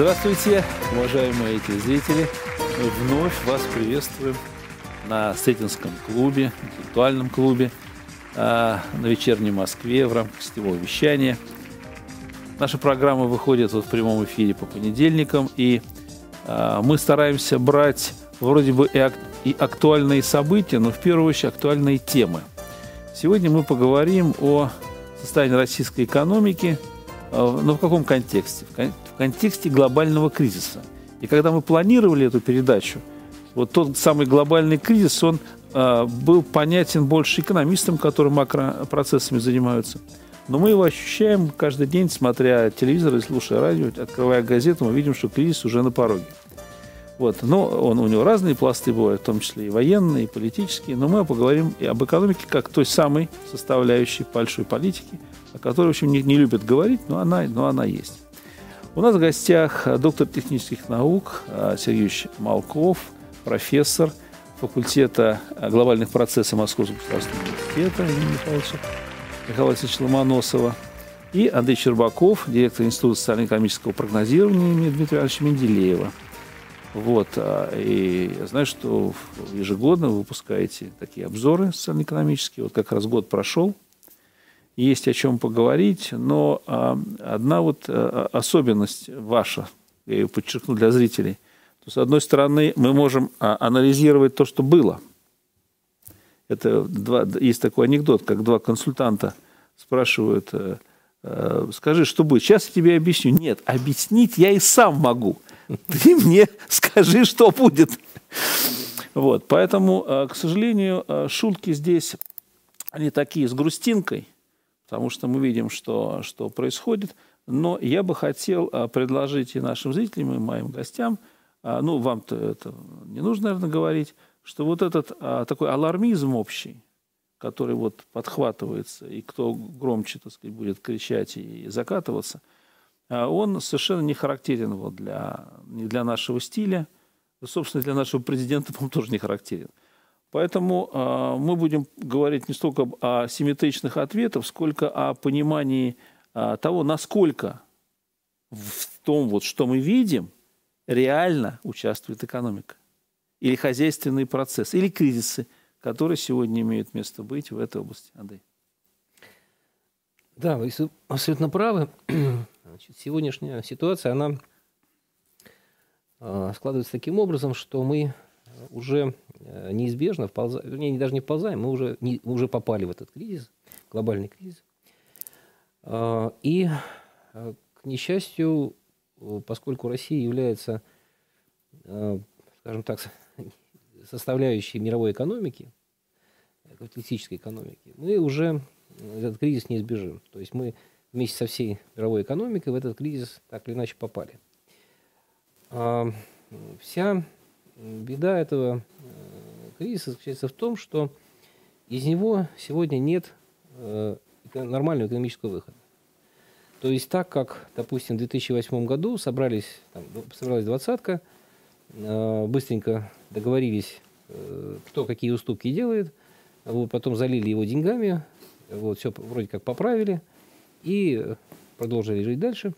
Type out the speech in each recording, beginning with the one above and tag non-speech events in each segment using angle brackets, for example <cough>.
Здравствуйте, уважаемые телезрители. Мы вновь вас приветствуем на Сетинском клубе, интеллектуальном клубе, а, на вечерней Москве в рамках сетевого вещания. Наша программа выходит вот в прямом эфире по понедельникам, и а, мы стараемся брать вроде бы и актуальные события, но в первую очередь актуальные темы. Сегодня мы поговорим о состоянии российской экономики, а, но в каком контексте? Контексте глобального кризиса. И когда мы планировали эту передачу, вот тот самый глобальный кризис, он э, был понятен больше экономистам, которые макропроцессами занимаются. Но мы его ощущаем каждый день, смотря телевизор и слушая радио, открывая газету, мы видим, что кризис уже на пороге. Вот. Но он, у него разные пласты бывают, в том числе и военные, и политические. Но мы поговорим и об экономике как той самой составляющей большой политики, о которой, в общем, не, не любят говорить, но она, но она есть. У нас в гостях доктор технических наук Сергей Малков, профессор факультета глобальных процессов Московского государственного университета имени Михайловича Михаила Васильевича Ломоносова и Андрей Щербаков, директор Института социально-экономического прогнозирования имени Дмитрия Ивановича Менделеева. Вот. А, и я знаю, что ежегодно вы выпускаете такие обзоры социально-экономические. Вот как раз год прошел, есть о чем поговорить, но а, одна вот а, особенность ваша, я ее подчеркну для зрителей, то, с одной стороны, мы можем анализировать то, что было. Это два, есть такой анекдот, как два консультанта спрашивают, э, э, скажи, что будет. Сейчас я тебе объясню. Нет, объяснить я и сам могу. Ты мне скажи, что будет. Вот, поэтому, э, к сожалению, шутки здесь, они такие с грустинкой – потому что мы видим, что, что происходит. Но я бы хотел а, предложить и нашим зрителям, и моим гостям, а, ну, вам-то это не нужно, наверное, говорить, что вот этот а, такой алармизм общий, который вот подхватывается, и кто громче, так сказать, будет кричать и закатываться, он совершенно не характерен вот для, не для нашего стиля, собственно, для нашего президента, <laughs> по-моему, тоже не характерен. Поэтому э, мы будем говорить не столько о симметричных ответах, сколько о понимании э, того, насколько в том, вот, что мы видим, реально участвует экономика. Или хозяйственный процесс, или кризисы, которые сегодня имеют место быть в этой области. Андрей. Да, вы абсолютно правы. <clears throat> Значит, сегодняшняя ситуация, она складывается таким образом, что мы уже неизбежно вползаем, вернее, даже не вползаем, мы уже, не, мы уже попали в этот кризис, глобальный кризис. А, и, э, к несчастью, поскольку Россия является, э, скажем так, <laughs> составляющей мировой экономики, капиталистической экономики, мы уже этот кризис не избежим. То есть мы вместе со всей мировой экономикой в этот кризис так или иначе попали. А, вся беда этого э, кризиса заключается в том, что из него сегодня нет э, нормального экономического выхода. То есть так как, допустим, в 2008 году собрались, там, собралась двадцатка, э, быстренько договорились, кто какие уступки делает, вот, потом залили его деньгами, вот, все вроде как поправили и продолжили жить дальше,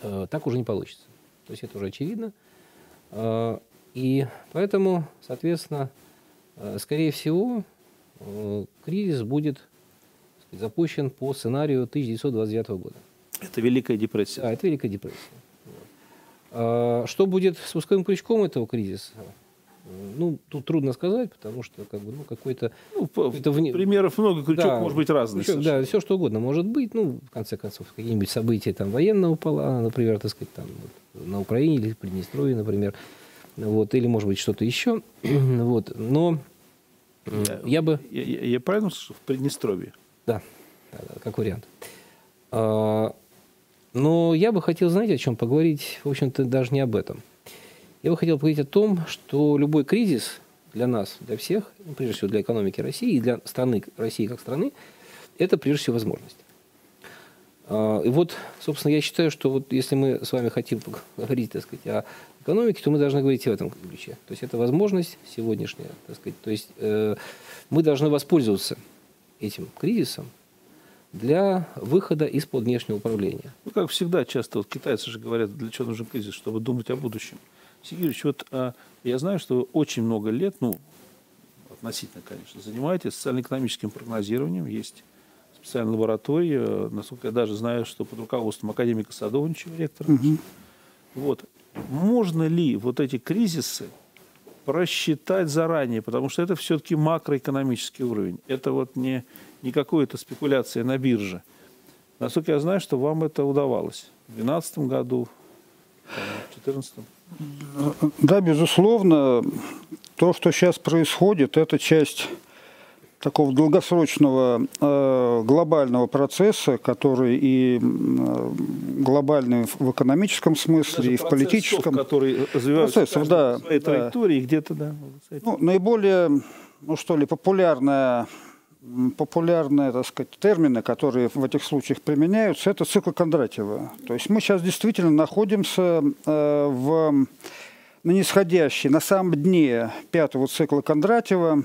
так уже не получится. То есть это уже очевидно. И поэтому, соответственно, э, скорее всего, э, кризис будет сказать, запущен по сценарию 1929 года. Это Великая депрессия. Да, это Великая депрессия. А что будет с пусковым крючком этого кризиса? Ну, тут трудно сказать, потому что как бы, ну, какой-то... Ну, какой вне... Примеров много, крючок да, может быть разный. Крючок, да, все что угодно может быть. Ну, в конце концов, какие-нибудь события там, военного пола, например, так сказать, там, вот, на Украине или в Приднестровье, например вот, или, может быть, что-то еще. <clears throat> вот, но я, бы... Я, я, я правильно слышу? В Приднестровье? Да как вариант. А, но я бы хотел, знаете, о чем поговорить, в общем-то, даже не об этом. Я бы хотел поговорить о том, что любой кризис для нас, для всех, ну, прежде всего для экономики России и для страны России как страны, это прежде всего возможность. А, и вот, собственно, я считаю, что вот если мы с вами хотим поговорить, так сказать, о экономики, то мы должны говорить в этом ключе. То есть это возможность сегодняшняя, так сказать. То есть э, мы должны воспользоваться этим кризисом для выхода из-под внешнего управления. Ну, как всегда, часто вот китайцы же говорят, для чего нужен кризис, чтобы думать о будущем. Сергеевич, вот а, я знаю, что вы очень много лет, ну, относительно, конечно, занимаетесь социально-экономическим прогнозированием, есть специальная лаборатория, насколько я даже знаю, что под руководством академика Садовничева, ректора. Угу. Вот. Можно ли вот эти кризисы просчитать заранее, потому что это все-таки макроэкономический уровень. Это вот не, не какая-то спекуляция на бирже. Насколько я знаю, что вам это удавалось в 2012 году, в 2014. Да, безусловно, то, что сейчас происходит, это часть такого долгосрочного э, глобального процесса, который и э, глобальный в экономическом смысле, Даже и в политическом. который развиваются процессов, да, своей да. траектории, где-то, да. Ну, наиболее, ну что ли, популярная популярные, так сказать, термины, которые в этих случаях применяются, это цикл Кондратьева. То есть мы сейчас действительно находимся э, в на нисходящей, на самом дне пятого цикла Кондратьева,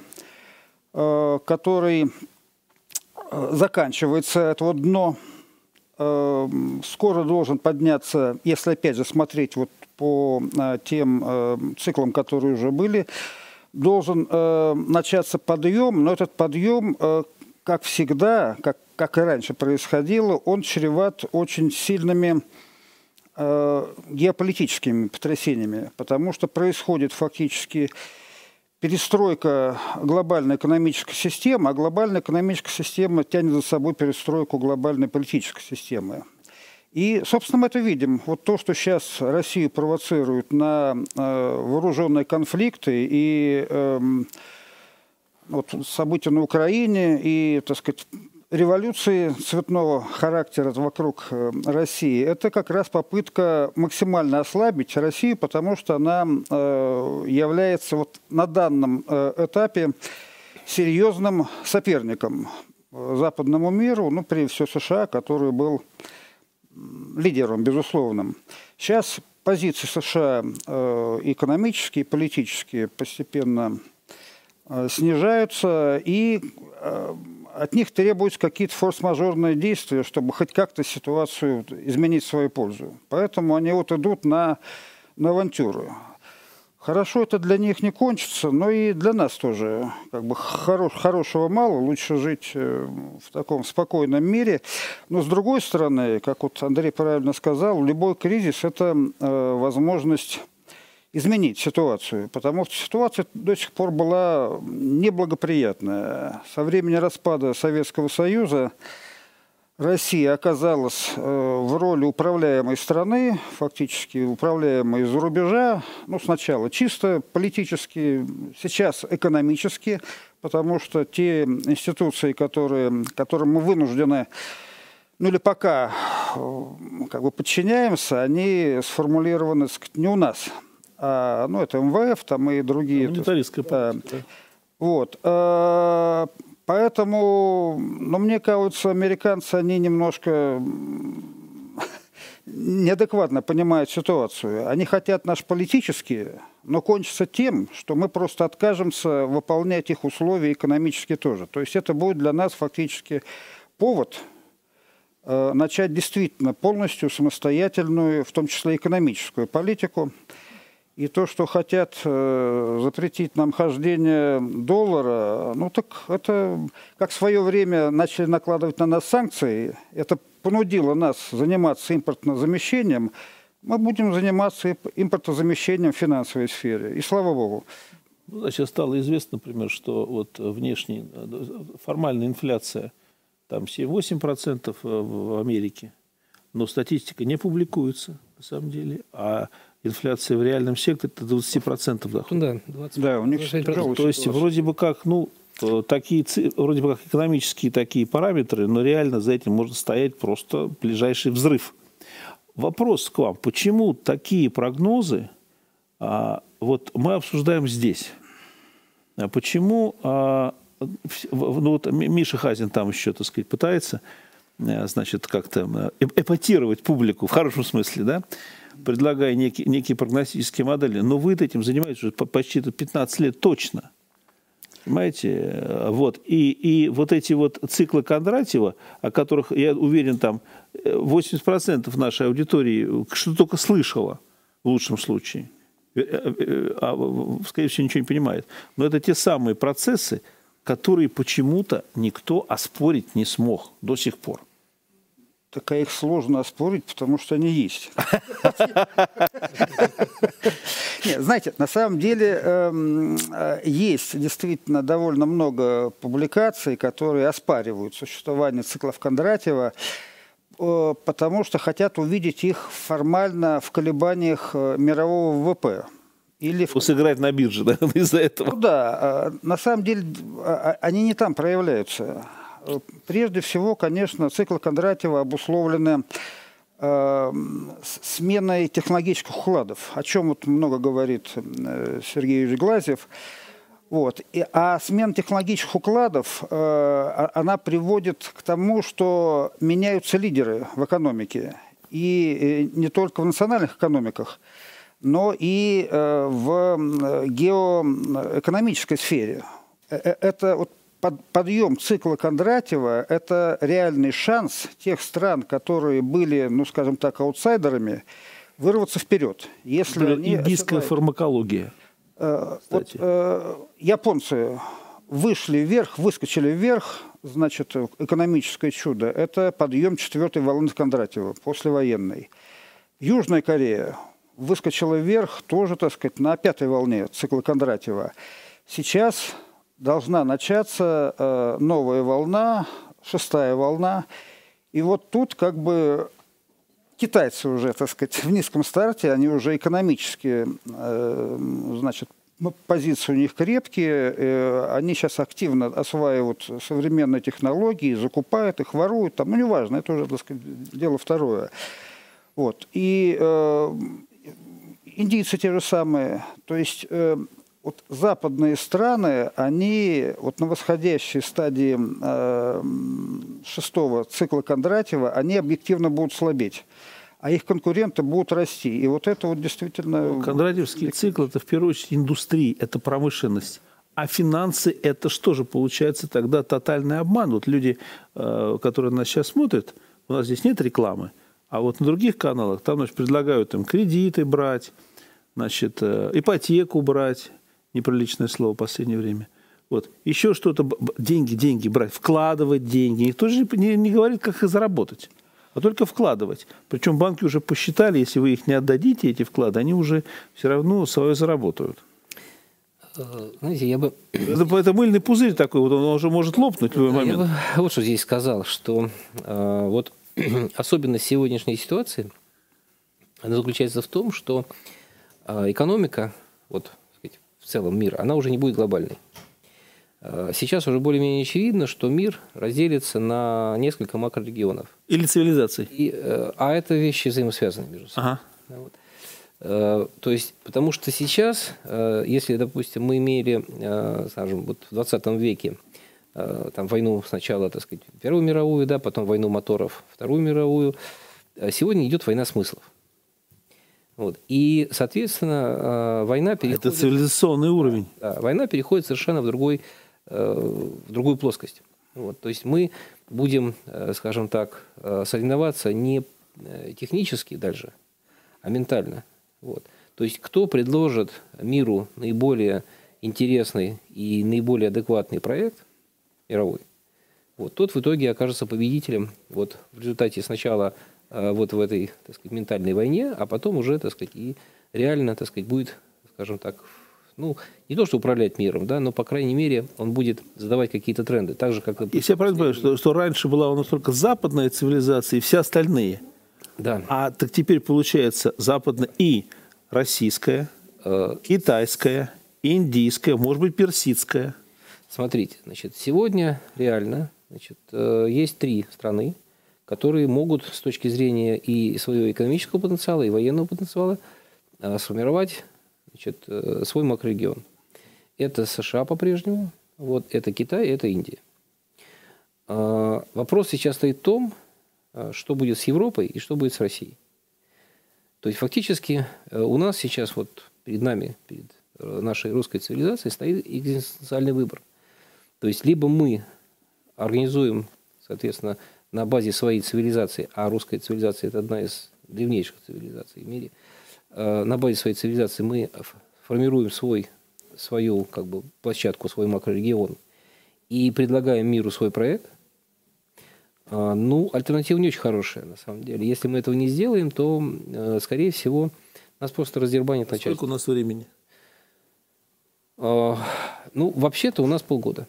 который э, заканчивается, это вот дно, э, скоро должен подняться, если опять же смотреть вот по э, тем э, циклам, которые уже были, должен э, начаться подъем, но этот подъем, э, как всегда, как, как и раньше происходило, он чреват очень сильными э, геополитическими потрясениями, потому что происходит фактически перестройка глобальной экономической системы, а глобальная экономическая система тянет за собой перестройку глобальной политической системы. И, собственно, мы это видим. Вот то, что сейчас Россию провоцирует на э, вооруженные конфликты и э, вот события на Украине и, так сказать, революции цветного характера вокруг э, России, это как раз попытка максимально ослабить Россию, потому что она э, является вот на данном э, этапе серьезным соперником западному миру, ну, прежде всего США, который был лидером, безусловным. Сейчас позиции США экономические, политические постепенно снижаются, и от них требуются какие-то форс-мажорные действия, чтобы хоть как-то ситуацию изменить в свою пользу. Поэтому они вот идут на, на авантюры. Хорошо это для них не кончится, но и для нас тоже как бы хорош, хорошего мало, лучше жить э, в таком спокойном мире. Но с другой стороны, как вот Андрей правильно сказал, любой кризис – это э, возможность изменить ситуацию, потому что ситуация до сих пор была неблагоприятная. Со времени распада Советского Союза Россия оказалась э, в роли управляемой страны, фактически управляемой из-за рубежа, ну, сначала чисто политически, сейчас экономически, потому что те институции, которые, которым мы вынуждены, ну или пока э, как бы подчиняемся, они сформулированы не у нас, а, ну, это МВФ там и другие. Монетаристская политика. Вот. А, Поэтому, ну, мне кажется, американцы, они немножко <laughs> неадекватно понимают ситуацию. Они хотят наш политические, но кончится тем, что мы просто откажемся выполнять их условия экономически тоже. То есть это будет для нас фактически повод э, начать действительно полностью самостоятельную, в том числе экономическую политику. И то, что хотят э, запретить нам хождение доллара, ну так это, как в свое время начали накладывать на нас санкции, это понудило нас заниматься импортозамещением, мы будем заниматься импортозамещением в финансовой сфере. И слава богу. Ну, сейчас стало известно, например, что вот внешняя, формальная инфляция там 7-8% в Америке, но статистика не публикуется на самом деле, а инфляция в реальном секторе это 20% дохода. Да, 20, да, у них То есть вроде бы как, ну, э, такие, вроде бы как экономические такие параметры, но реально за этим может стоять просто ближайший взрыв. Вопрос к вам. Почему такие прогнозы а, вот мы обсуждаем здесь? А почему а, ну, вот Миша Хазин там еще, так сказать, пытается э, значит, как-то э, эпатировать публику в хорошем смысле, да? Предлагая некие, некие прогностические модели, но вы этим занимаетесь уже почти 15 лет точно. Понимаете? Вот. И, и вот эти вот циклы Кондратьева, о которых, я уверен, там 80% нашей аудитории что только слышала, в лучшем случае, э, э, а, скорее всего, ничего не понимает. Но это те самые процессы, которые почему-то никто оспорить не смог до сих пор. Так а их сложно оспорить, потому что они есть. Нет, знаете, на самом деле эм, э, есть действительно довольно много публикаций, которые оспаривают существование циклов Кондратьева, э, потому что хотят увидеть их формально в колебаниях э, мирового ВВП. Или в... Сыграть на бирже, <laughs> да, из-за этого. Ну да, на самом деле они не там проявляются. Прежде всего, конечно, циклы Кондратьева обусловлены э, сменой технологических укладов, о чем вот много говорит э, Сергей Юрьевич Глазьев. Вот. И, а смена технологических укладов, э, а, она приводит к тому, что меняются лидеры в экономике. И э, не только в национальных экономиках, но и в геоэкономической сфере. Это вот подъем цикла Кондратьева – это реальный шанс тех стран, которые были, ну, скажем так, аутсайдерами, вырваться вперед. Если да, они индийская оседлают... фармакология. Э, вот, э, японцы вышли вверх, выскочили вверх, значит, экономическое чудо – это подъем четвертой волны Кондратьева, послевоенной. Южная Корея выскочила вверх тоже, так сказать, на пятой волне цикла Кондратьева. Сейчас должна начаться э, новая волна, шестая волна. И вот тут как бы китайцы уже, так сказать, в низком старте, они уже экономически, э, значит, позиции у них крепкие, э, они сейчас активно осваивают современные технологии, закупают их, воруют, там, ну, неважно, это уже, так сказать, дело второе. Вот. И э, индийцы те же самые, то есть э, вот западные страны, они вот на восходящей стадии э, шестого цикла Кондратьева, они объективно будут слабеть а их конкуренты будут расти. И вот это вот действительно... Ну, Кондратьевский цикл – это в первую очередь индустрия, это промышленность. А финансы – это что же получается тогда тотальный обман? Вот люди, э, которые нас сейчас смотрят, у нас здесь нет рекламы, а вот на других каналах там значит, предлагают им кредиты брать, значит, э, ипотеку брать, неприличное слово в последнее время. Вот. Еще что-то, деньги, деньги брать, вкладывать деньги. Никто же не, не говорит, как их заработать, а только вкладывать. Причем банки уже посчитали, если вы их не отдадите, эти вклады, они уже все равно свое заработают. Э, знаете, я бы... <clears throat> Это, это мыльный пузырь такой, вот он уже может лопнуть в любой момент. Я бы <clears throat> вот что здесь сказал, что э, вот <clears throat> особенность сегодняшней ситуации, она заключается в том, что э, экономика, вот целом мир, она уже не будет глобальной. А, сейчас уже более-менее очевидно, что мир разделится на несколько макрорегионов. Или цивилизаций. И, э, а это вещи взаимосвязаны между собой. Ага. Вот. Э, то есть, потому что сейчас, э, если, допустим, мы имели, скажем, вот в 20 веке там, войну сначала, так сказать, Первую мировую, да, потом войну моторов, Вторую мировую, сегодня идет война смыслов. Вот. И, соответственно, э, война переходит... Это цивилизационный уровень. Да, война переходит совершенно в, другой, э, в другую плоскость. Вот. То есть мы будем, э, скажем так, соревноваться не технически даже, а ментально. Вот. То есть кто предложит миру наиболее интересный и наиболее адекватный проект мировой, вот, тот в итоге окажется победителем вот, в результате сначала вот в этой, так сказать, ментальной войне, а потом уже, так сказать, и реально, так сказать, будет, скажем так, ну, не то, что управлять миром, да, но, по крайней мере, он будет задавать какие-то тренды. Так же, как... Если я правильно понимаю, что, что раньше была у нас только западная цивилизация и все остальные. Да. А так теперь получается западная и российская, э, китайская, индийская, может быть, персидская. Смотрите, значит, сегодня реально значит, э, есть три страны, которые могут с точки зрения и своего экономического потенциала, и военного потенциала э, сформировать значит, э, свой макрорегион. Это США по-прежнему, вот, это Китай, это Индия. А, вопрос сейчас стоит в том, э, что будет с Европой и что будет с Россией. То есть фактически у нас сейчас вот перед нами, перед нашей русской цивилизацией стоит экзистенциальный выбор. То есть либо мы организуем, соответственно, на базе своей цивилизации, а русская цивилизация – это одна из древнейших цивилизаций в мире, э, на базе своей цивилизации мы формируем свой, свою как бы, площадку, свой макрорегион и предлагаем миру свой проект, э, ну, альтернатива не очень хорошая, на самом деле. Если мы этого не сделаем, то, э, скорее всего, нас просто раздербанит начальство. Сколько у нас времени? Ну, вообще-то у нас полгода.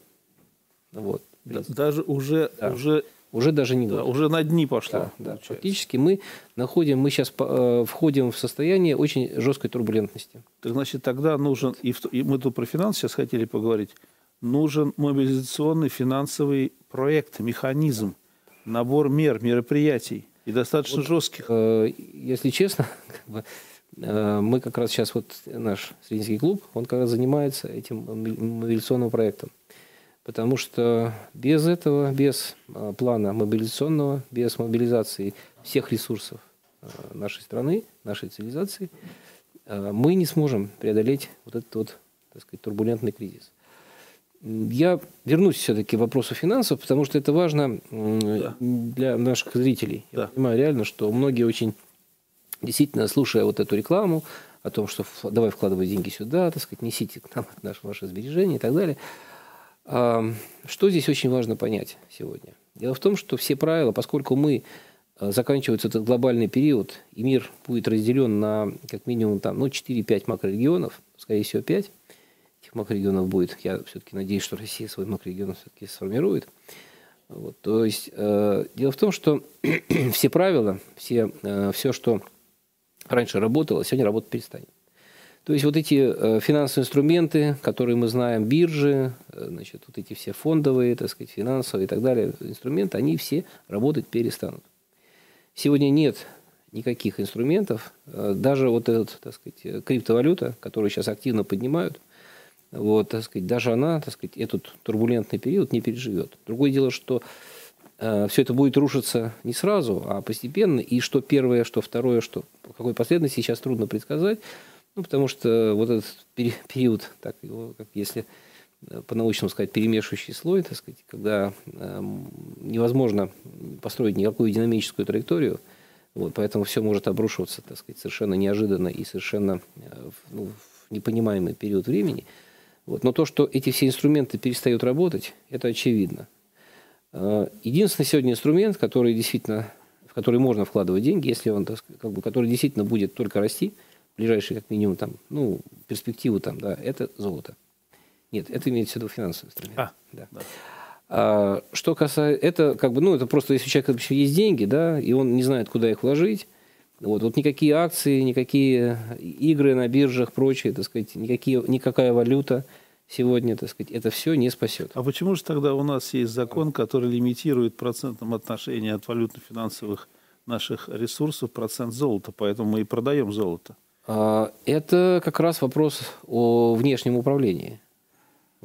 Вот. Даже уже, да. уже уже даже не. Да, уже на дни пошло. Да, да. Фактически мы находим, мы сейчас э, входим в состояние очень жесткой турбулентности. Так значит, тогда нужен, и, в, и мы тут про финансы сейчас хотели поговорить, нужен мобилизационный финансовый проект, механизм, набор мер, мероприятий, и достаточно вот, жестких. Э, если честно, <laughs> как бы, э, мы как раз сейчас, вот наш Срединский клуб, он как раз занимается этим мобилизационным проектом. Потому что без этого, без а, плана мобилизационного, без мобилизации всех ресурсов а, нашей страны, нашей цивилизации, а, мы не сможем преодолеть вот этот вот, так сказать, турбулентный кризис. Я вернусь все-таки к вопросу финансов, потому что это важно да. для наших зрителей. Да. Я понимаю реально, что многие очень действительно, слушая вот эту рекламу о том, что давай вкладывай деньги сюда, так сказать, несите к нам наши, ваши сбережения и так далее – что здесь очень важно понять сегодня? Дело в том, что все правила, поскольку мы э, заканчивается этот глобальный период, и мир будет разделен на как минимум там, ну, 4-5 макрорегионов, скорее всего, 5 этих макрорегионов будет. Я все-таки надеюсь, что Россия свой макрорегион все-таки сформирует. Вот, то есть э, дело в том, что <clears throat> все правила, все, э, все, что раньше работало, сегодня работать перестанет. То есть вот эти э, финансовые инструменты, которые мы знаем, биржи, э, значит, вот эти все фондовые, так сказать, финансовые и так далее инструменты, они все работать перестанут. Сегодня нет никаких инструментов, э, даже вот этот, так сказать, криптовалюта, которую сейчас активно поднимают, вот, так сказать, даже она, так сказать, этот турбулентный период не переживет. Другое дело, что все это будет рушиться не сразу, а постепенно, и что первое, что второе, что в какой последовательности сейчас трудно предсказать, ну, потому что вот этот <laughs> период, так его, как если э, по-научному сказать, перемешивающий слой, так сказать, когда э, невозможно построить никакую динамическую траекторию, вот, поэтому все может обрушиваться, так сказать, совершенно неожиданно и совершенно э, ну, в непонимаемый период времени. Вот. Но то, что эти все инструменты перестают работать, это очевидно. Э, единственный сегодня инструмент, который действительно, в который можно вкладывать деньги, если он, так сказать, как бы, который действительно будет только расти – ближайшие, как минимум, там, ну, перспективу там, да, это золото. Нет, это имеется в виду финансовый инструмент. А, да. да. А, что касается, это как бы, ну, это просто если у человека вообще есть деньги, да, и он не знает, куда их вложить, вот, вот никакие акции, никакие игры на биржах, прочее, так сказать, никакие, никакая валюта сегодня, так сказать, это все не спасет. А почему же тогда у нас есть закон, который лимитирует процентном отношении от валютно-финансовых наших ресурсов процент золота, поэтому мы и продаем золото? А, это как раз вопрос о внешнем управлении.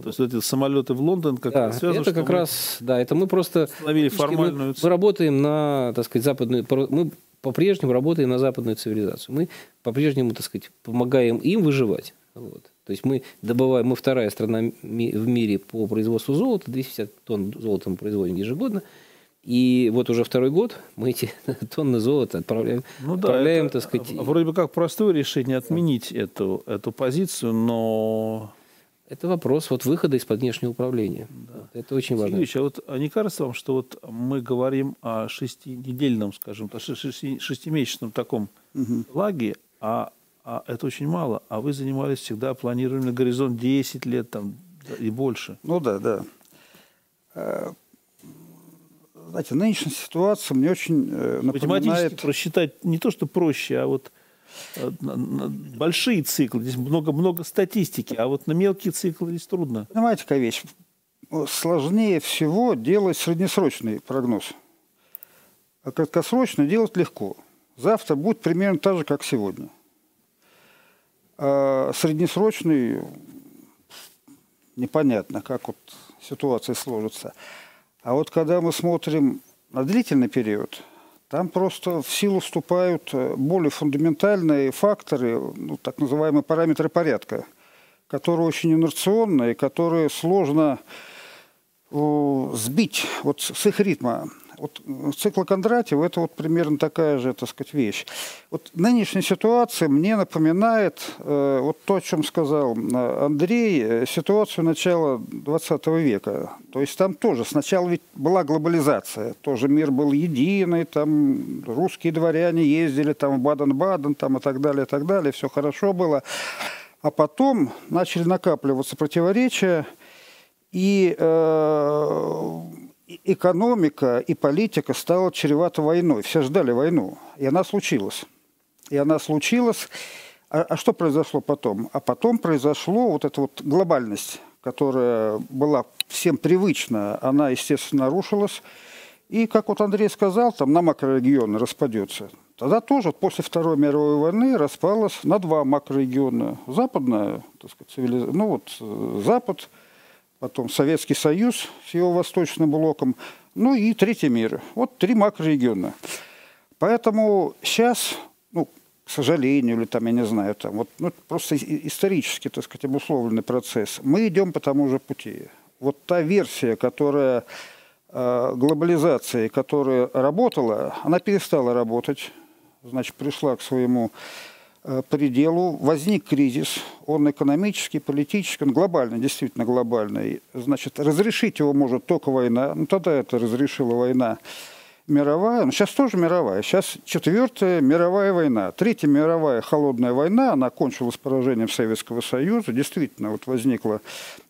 То есть эти самолеты в Лондон как да, связаны, это как раз, да, это мы просто формальную. Мы, мы работаем на, так сказать, западную, мы по-прежнему работаем на западную цивилизацию. Мы по-прежнему, так сказать, помогаем им выживать. Вот. То есть мы добываем, мы вторая страна в мире по производству золота, 250 тонн золота мы производим ежегодно. И вот уже второй год мы эти <laughs> тонны золота отправляем, ну, да, отправляем это, так сказать... Вроде бы как простое решение отменить эту, эту позицию, но... Это вопрос вот выхода из-под внешнего управления. Да. Это очень важно. Ильич, а вот а не кажется вам, что вот мы говорим о шестинедельном, скажем, шести, шестимесячном таком угу. лаге, а, а это очень мало, а вы занимались всегда планированием на горизонт 10 лет там, и больше. Ну да, да э, знаете, нынешняя ситуация мне очень э, напоминает... Математически просчитать не то, что проще, а вот э, большие циклы, здесь много-много статистики, а вот на мелкие циклы здесь трудно. Понимаете, какая вещь? Сложнее всего делать среднесрочный прогноз. А краткосрочно делать легко. Завтра будет примерно так же, как сегодня. А среднесрочный непонятно, как вот ситуация сложится. А вот когда мы смотрим на длительный период, там просто в силу вступают э, более фундаментальные факторы, ну, так называемые параметры порядка, которые очень инерционные, которые сложно сбить вот с их ритма. Вот цикл Кондратьева – это вот примерно такая же, так сказать, вещь. Вот нынешняя ситуация мне напоминает э, вот то, о чем сказал э, Андрей, э, ситуацию начала 20 века. То есть там тоже сначала ведь была глобализация, тоже мир был единый, там русские дворяне ездили там в Баден-Баден там и так далее, и так далее, все хорошо было. А потом начали накапливаться противоречия, и э, экономика и политика стала чревата войной. Все ждали войну, и она случилась. И она случилась. А, а что произошло потом? А потом произошло вот эта вот глобальность, которая была всем привычна, она, естественно, нарушилась. И, как вот Андрей сказал, там на макрорегионы распадется. Тогда тоже после Второй мировой войны распалась на два макрорегиона. Западная, так сказать, цивилизация, ну вот э, Запад – потом Советский Союз с его восточным блоком, ну и третий мир. Вот три макрорегиона. Поэтому сейчас, ну, к сожалению, или там, я не знаю, там, вот, ну, просто исторически, так сказать, обусловленный процесс, мы идем по тому же пути. Вот та версия, которая э, глобализации, которая работала, она перестала работать, значит, пришла к своему пределу, возник кризис, он экономический, политический, он глобальный, действительно глобальный. Значит, разрешить его может только война, ну тогда это разрешила война мировая, но сейчас тоже мировая. Сейчас четвертая мировая война. Третья мировая холодная война, она кончилась поражением Советского Союза. Действительно, вот возникло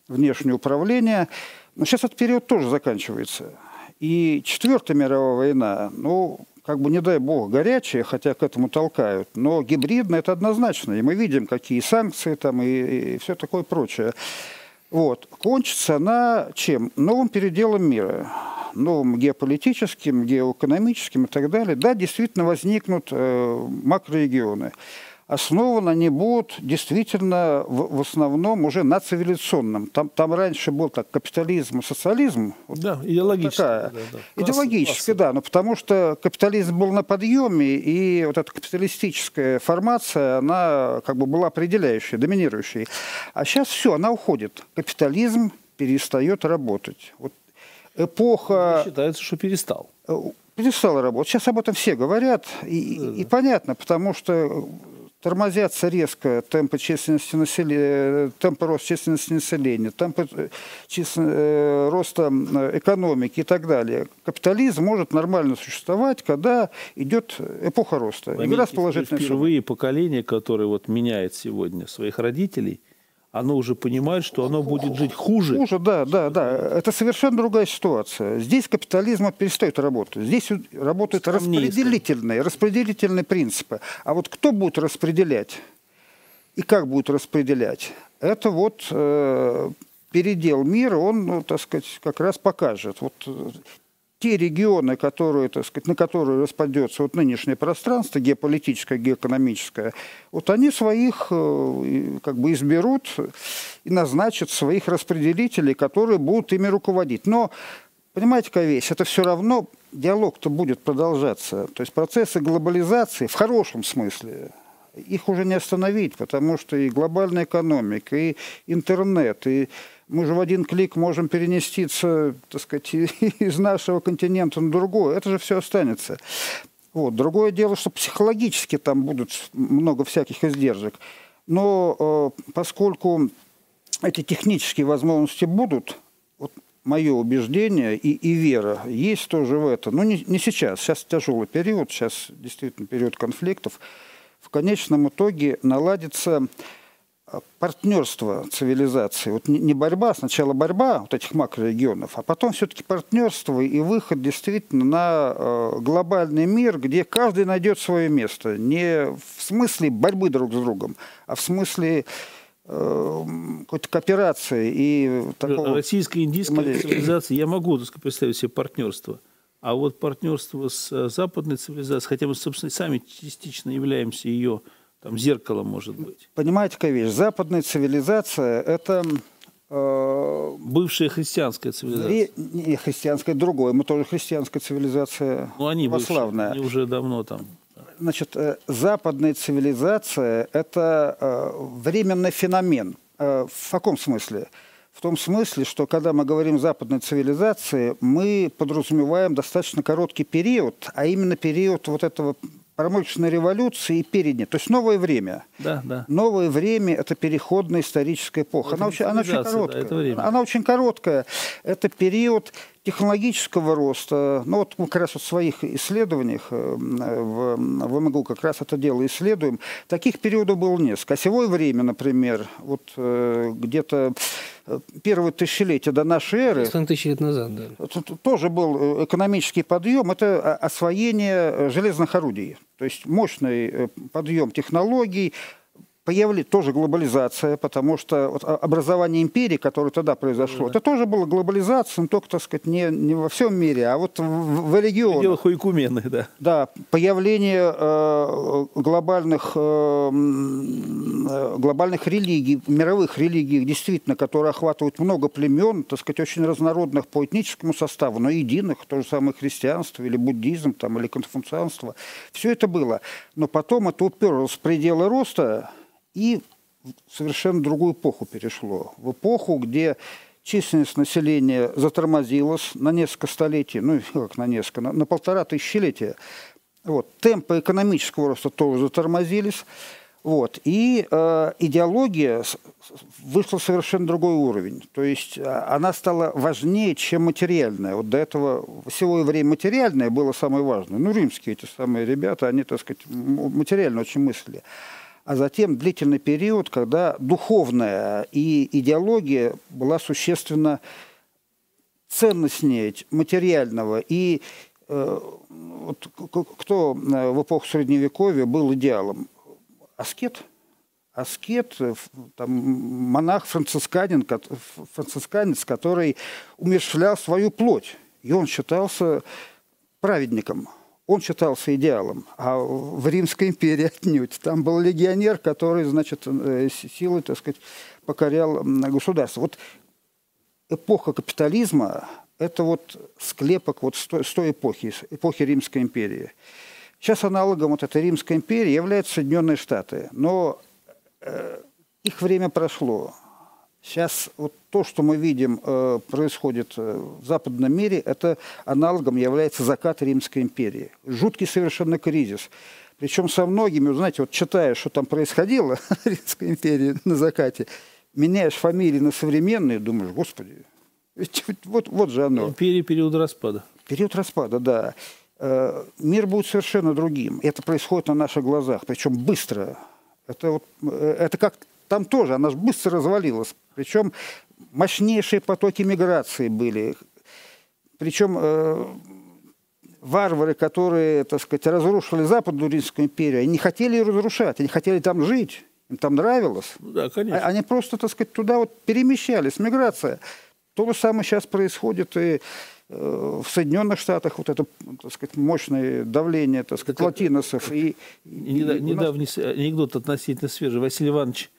внешнее управление. Но сейчас этот период тоже заканчивается. И четвертая мировая война, ну, как бы, не дай бог, горячие, хотя к этому толкают, но гибридно это однозначно. И мы видим, какие санкции там и, и все такое прочее. Вот. Кончится она чем? Новым переделом мира новым геополитическим, геоэкономическим и так далее, да, действительно возникнут э, макрорегионы основаны они будут действительно в, в основном уже на цивилизационном. Там, там раньше был так капитализм и социализм. Да, идеологически. Такая. Да, да. Идеологически, да, но потому что капитализм был на подъеме, и вот эта капиталистическая формация, она как бы была определяющей, доминирующей. А сейчас все, она уходит. Капитализм перестает работать. Вот эпоха... Считается, что перестал э, перестал работать. Сейчас об этом все говорят, и, да, и понятно, потому что тормозятся резко темпы численности населения, темпы роста численности населения, темпы э, числен... Э, роста экономики и так далее. Капитализм может нормально существовать, когда идет эпоха роста. Игра с положительной Впервые поколение, которое вот меняет сегодня своих родителей, оно уже понимает, что оно будет жить хуже. Хуже, да, да, да. Это совершенно другая ситуация. Здесь капитализм перестает работать. Здесь работают Скромнее, распределительные, распределительные принципы. А вот кто будет распределять и как будет распределять, это вот э, передел мира, он, ну, так сказать, как раз покажет. Вот э, те регионы, которые, так сказать, на которые распадется вот нынешнее пространство, геополитическое, геоэкономическое, вот они своих э, как бы изберут и назначат своих распределителей, которые будут ими руководить. Но, понимаете, какая вещь, это все равно диалог-то будет продолжаться. То есть процессы глобализации в хорошем смысле, их уже не остановить, потому что и глобальная экономика, и интернет, и мы же в один клик можем перенеститься, так сказать, <laughs> из нашего континента на другой. Это же все останется. Вот. Другое дело, что психологически там будут много всяких издержек. Но э, поскольку эти технические возможности будут, вот мое убеждение и, и вера есть тоже в это. Но не, не сейчас. Сейчас тяжелый период, сейчас действительно период конфликтов. В конечном итоге наладится партнерство цивилизации. Вот не борьба, сначала борьба вот этих макрорегионов, а потом все-таки партнерство и выход действительно на э, глобальный мир, где каждый найдет свое место. Не в смысле борьбы друг с другом, а в смысле э, какой-то кооперации и такого... Российская индийская цивилизация, я могу сказать, представить себе партнерство. А вот партнерство с э, западной цивилизацией, хотя мы, собственно, сами частично являемся ее там зеркало может быть. Понимаете, какая вещь? Западная цивилизация – это э, Бывшая христианская цивилизация. Не христианская, другое. Мы тоже христианская цивилизация. Ну, они православная. Бывшие, они уже давно там. Значит, э, западная цивилизация – это э, временный феномен. В каком смысле? в том смысле, что когда мы говорим западной цивилизации, мы подразумеваем достаточно короткий период, а именно период вот этого промышленной революции и перед ней. То есть новое время. Да, да. Новое время – это переходная историческая эпоха. она очень, она очень короткая. Да, время. Она очень короткая. Это период технологического роста. Ну вот мы как раз в своих исследованиях э, в, в МГУ как раз это дело исследуем. Таких периодов было несколько. Осевое время, например, вот э, где-то э, первое тысячелетие до нашей эры. тысяч лет назад, да. Тоже был экономический подъем. Это освоение железных орудий. То есть мощный подъем технологий, появилась тоже глобализация, потому что вот образование империи, которое тогда произошло, да. это тоже была глобализация, но только, так сказать, не, не во всем мире, а вот в, в регионах. Дело хуйкумены, да. Да, появление э, глобальных, э, э, глобальных религий, мировых религий, действительно, которые охватывают много племен, так сказать, очень разнородных по этническому составу, но единых, то же самое христианство или буддизм, там, или конфуцианство. Все это было. Но потом это уперлось в пределы роста, и в совершенно другую эпоху перешло. В эпоху, где численность населения затормозилась на несколько столетий, ну, <laughs> как на несколько, на, на полтора тысячелетия. Вот. Темпы экономического роста тоже затормозились. Вот. И э, идеология вышла в совершенно другой уровень. То есть э, она стала важнее, чем материальная. Вот до этого всего время материальное было самое важное. Ну, римские эти самые ребята, они, так сказать, материально очень мыслили а затем длительный период, когда духовная и идеология была существенно ценностнее материального. И э, вот, кто э, в эпоху Средневековья был идеалом? Аскет. Аскет, э, там, монах францисканин, францисканец, который умерщвлял свою плоть. И он считался праведником – он считался идеалом, а в Римской империи отнюдь. Там был легионер, который, значит, э, силой, так сказать, покорял государство. Вот эпоха капитализма – это вот склепок вот с той, с той эпохи, эпохи Римской империи. Сейчас аналогом вот этой Римской империи являются Соединенные Штаты, но э, их время прошло. Сейчас вот то, что мы видим, э, происходит э, в западном мире, это аналогом является закат Римской империи. Жуткий совершенно кризис. Причем со многими, знаете, вот читая, что там происходило <laughs> в Римской империи на закате, меняешь фамилии на современные, думаешь, господи, вот, вот же оно. Империя период распада. Период распада, да. Э, мир будет совершенно другим. Это происходит на наших глазах, причем быстро. Это, вот, это как там тоже, она быстро развалилась. Причем мощнейшие потоки миграции были. Причем э, варвары, которые, так сказать, разрушили Западную Римскую империю, они не хотели ее разрушать, они хотели там жить, им там нравилось. Ну да, конечно. Они просто, так сказать, туда вот перемещались, миграция. То же самое сейчас происходит и э, в Соединенных Штатах вот это, так сказать, мощное давление, так сказать, так, латиносов. И, и, и недавний нас... анекдот относительно свежий. Василий Иванович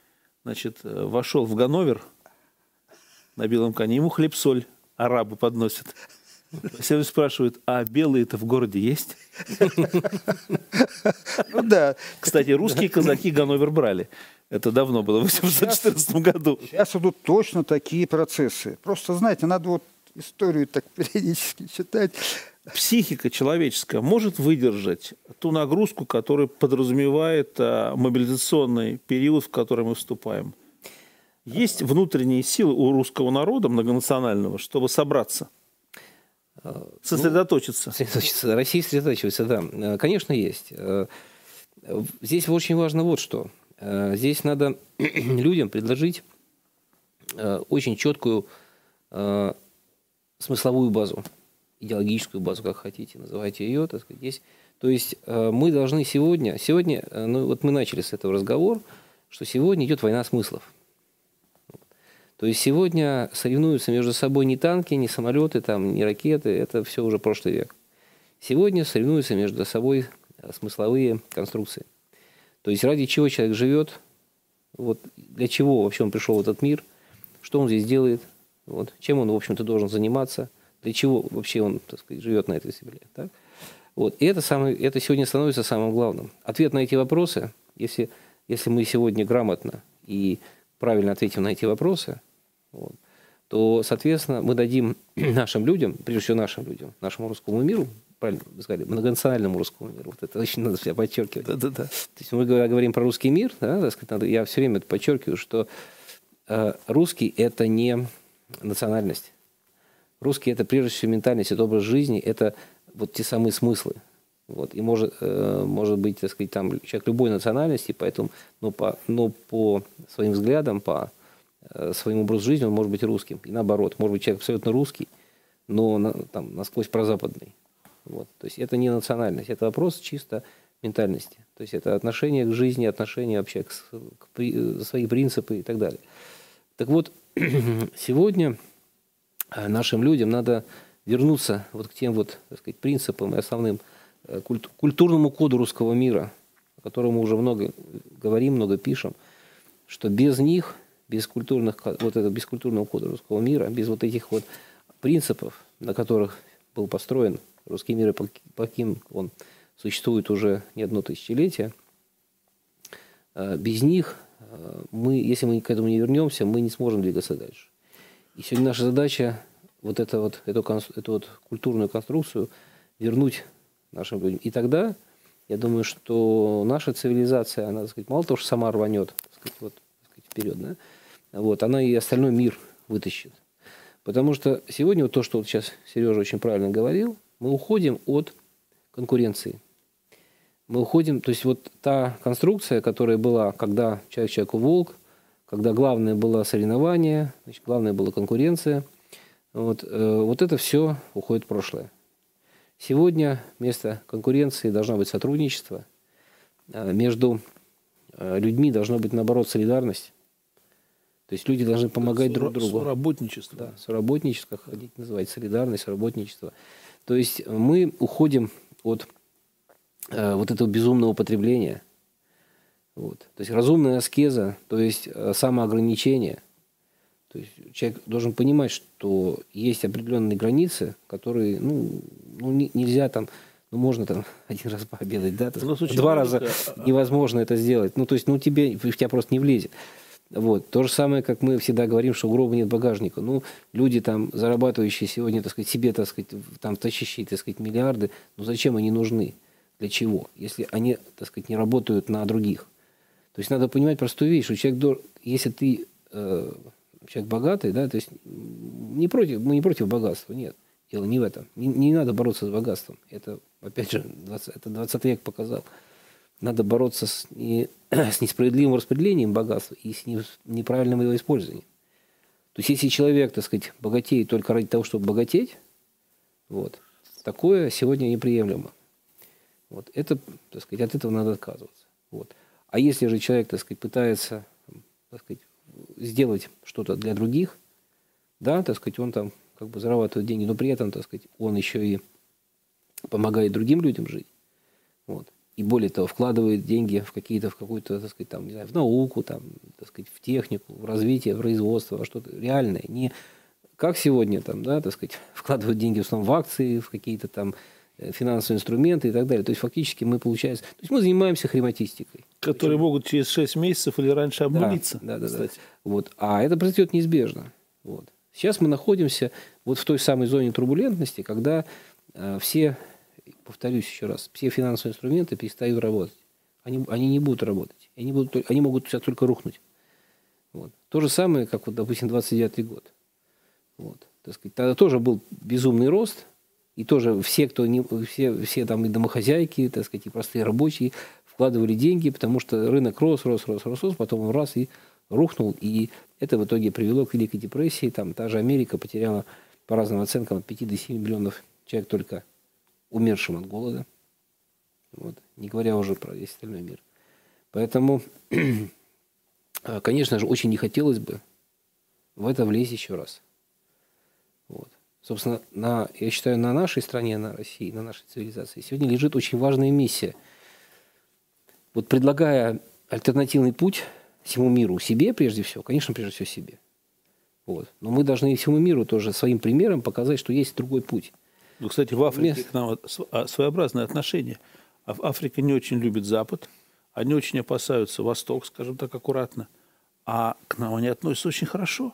значит, э, вошел в Ганновер на белом коне, ему хлеб-соль арабы подносят. Все спрашивают, а белые-то в городе есть? Ну да. Кстати, русские казаки Ганновер брали. Это давно было, в 1814 году. Сейчас идут точно такие процессы. Просто, знаете, надо вот историю так <laughs> периодически читать. Психика человеческая может выдержать ту нагрузку, которая подразумевает а, мобилизационный период, в который мы вступаем. Есть внутренние силы у русского народа многонационального, чтобы собраться, сосредоточиться. Ну, сосредоточиться. Россия сосредоточивается, да. Конечно, есть. Здесь очень важно вот что. Здесь надо <clears throat> людям предложить очень четкую смысловую базу, идеологическую базу, как хотите, называйте ее, так сказать, есть. То есть э, мы должны сегодня, сегодня, э, ну вот мы начали с этого разговор, что сегодня идет война смыслов. То есть сегодня соревнуются между собой не танки, не самолеты, там, не ракеты, это все уже прошлый век. Сегодня соревнуются между собой э, смысловые конструкции. То есть ради чего человек живет, вот для чего вообще он пришел в этот мир, что он здесь делает, вот. Чем он, в общем-то, должен заниматься? Для чего вообще он, так сказать, живет на этой земле? Так? Вот. И это, самое, это сегодня становится самым главным. Ответ на эти вопросы, если, если мы сегодня грамотно и правильно ответим на эти вопросы, вот, то, соответственно, мы дадим <clears throat> нашим людям, прежде всего нашим людям, нашему русскому миру, правильно вы сказали, многонациональному русскому миру. Вот это очень надо себя подчеркивать. Да, да, да. То есть мы говорим про русский мир, да, так сказать, надо, я все время это подчеркиваю, что э, русский – это не национальность. Русский – это прежде всего ментальность, это образ жизни, это вот те самые смыслы. Вот. И может, э, может быть, так сказать, там человек любой национальности, поэтому, но по, но по своим взглядам, по э, своему образу жизни он может быть русским. И наоборот, может быть человек абсолютно русский, но на, там, насквозь прозападный. Вот. То есть это не национальность, это вопрос чисто ментальности. То есть это отношение к жизни, отношение вообще к, к при, свои принципы и так далее. Так вот, <clears throat> сегодня э, нашим людям надо вернуться вот к тем вот, так сказать, принципам и основным э, культурному коду русского мира, о котором мы уже много говорим, много пишем, что без них, без культурных, вот этого без культурного кода русского мира, без вот этих вот принципов, на которых был построен русский мир, и каким он существует уже не одно тысячелетие, э, без них э, мы, если мы к этому не вернемся, мы не сможем двигаться дальше. И сегодня наша задача вот, это вот эту, эту вот культурную конструкцию вернуть нашим людям. И тогда, я думаю, что наша цивилизация, она, так сказать, мало того, что сама рванет так сказать, вот, так сказать, вперед, да, вот, она и остальной мир вытащит. Потому что сегодня вот то, что вот сейчас Сережа очень правильно говорил, мы уходим от конкуренции. Мы уходим, то есть вот та конструкция, которая была, когда человек человеку волк, когда главное было соревнование, значит, главное была конкуренция, вот, э, вот это все уходит в прошлое. Сегодня вместо конкуренции должно быть сотрудничество. Э, между э, людьми должно быть, наоборот, солидарность. То есть люди должны помогать друг другу. Соработничество. Да, соработничество, как хотите называть, солидарность, соработничество. То есть мы уходим от э, вот этого безумного потребления. Вот. То есть разумная аскеза, то есть э, самоограничение. То есть человек должен понимать, что есть определенные границы, которые, ну, ну не, нельзя там, ну, можно там <laughs> один раз пообедать, да, ну, два раза невозможно это сделать. Ну, то есть, ну, тебе, в тебя просто не влезет. Вот. То же самое, как мы всегда говорим, что у гроба нет багажника. Ну, люди там, зарабатывающие сегодня, так сказать, себе, так сказать, там, тащащие, так сказать, миллиарды, ну, зачем они нужны? Для чего? Если они, так сказать, не работают на других. То есть надо понимать простую вещь, что человек, если ты э, человек богатый, да, то есть не против, мы не против богатства, нет. Дело не в этом. Не, не надо бороться с богатством. Это, опять же, 20, это 20 век показал. Надо бороться с, не, <clears throat> с несправедливым распределением богатства и с неправильным его использованием. То есть, если человек, так сказать, богатеет только ради того, чтобы богатеть, вот, такое сегодня неприемлемо. Вот, это, так сказать, от этого надо отказываться. Вот. А если же человек, так сказать, пытается, так сказать, сделать что-то для других, да, так сказать, он там как бы зарабатывает деньги, но при этом, так сказать, он еще и помогает другим людям жить. Вот и более того, вкладывает деньги в какие-то, в какую-то, так сказать, там, не знаю, в науку, там, так сказать, в технику, в развитие, в производство, во что-то реальное. Не как сегодня, там, да, так сказать, <laughs> вкладывают деньги в основном в акции, в какие-то там финансовые инструменты и так далее. То есть фактически мы, получается, то есть мы занимаемся хрематистикой. Которые Причем... могут через 6 месяцев или раньше обнулиться. Да, да, да, да. Вот. А это произойдет неизбежно. Вот. Сейчас мы находимся вот в той самой зоне турбулентности, когда э, все повторюсь еще раз, все финансовые инструменты перестают работать. Они, они не будут работать. Они, будут, они могут сейчас только рухнуть. Вот. То же самое, как, вот, допустим, 29 год. Вот. Так сказать, тогда тоже был безумный рост, и тоже все, кто не, все, все там и домохозяйки, так сказать, и простые рабочие вкладывали деньги, потому что рынок рос, рос, рос, рос, рос, потом он раз и рухнул, и это в итоге привело к Великой депрессии. Там та же Америка потеряла по разным оценкам от 5 до 7 миллионов человек только умершим от голода. Вот. Не говоря уже про весь остальной мир. Поэтому, <clears throat> конечно же, очень не хотелось бы в это влезть еще раз. Собственно, на, я считаю, на нашей стране, на России, на нашей цивилизации сегодня лежит очень важная миссия. Вот предлагая альтернативный путь всему миру, себе прежде всего, конечно, прежде всего себе. Вот. Но мы должны всему миру тоже своим примером показать, что есть другой путь. Ну, кстати, в Африке к нам а, своеобразное отношение. А Африка не очень любит Запад, они очень опасаются Восток, скажем так, аккуратно. А к нам они относятся очень хорошо.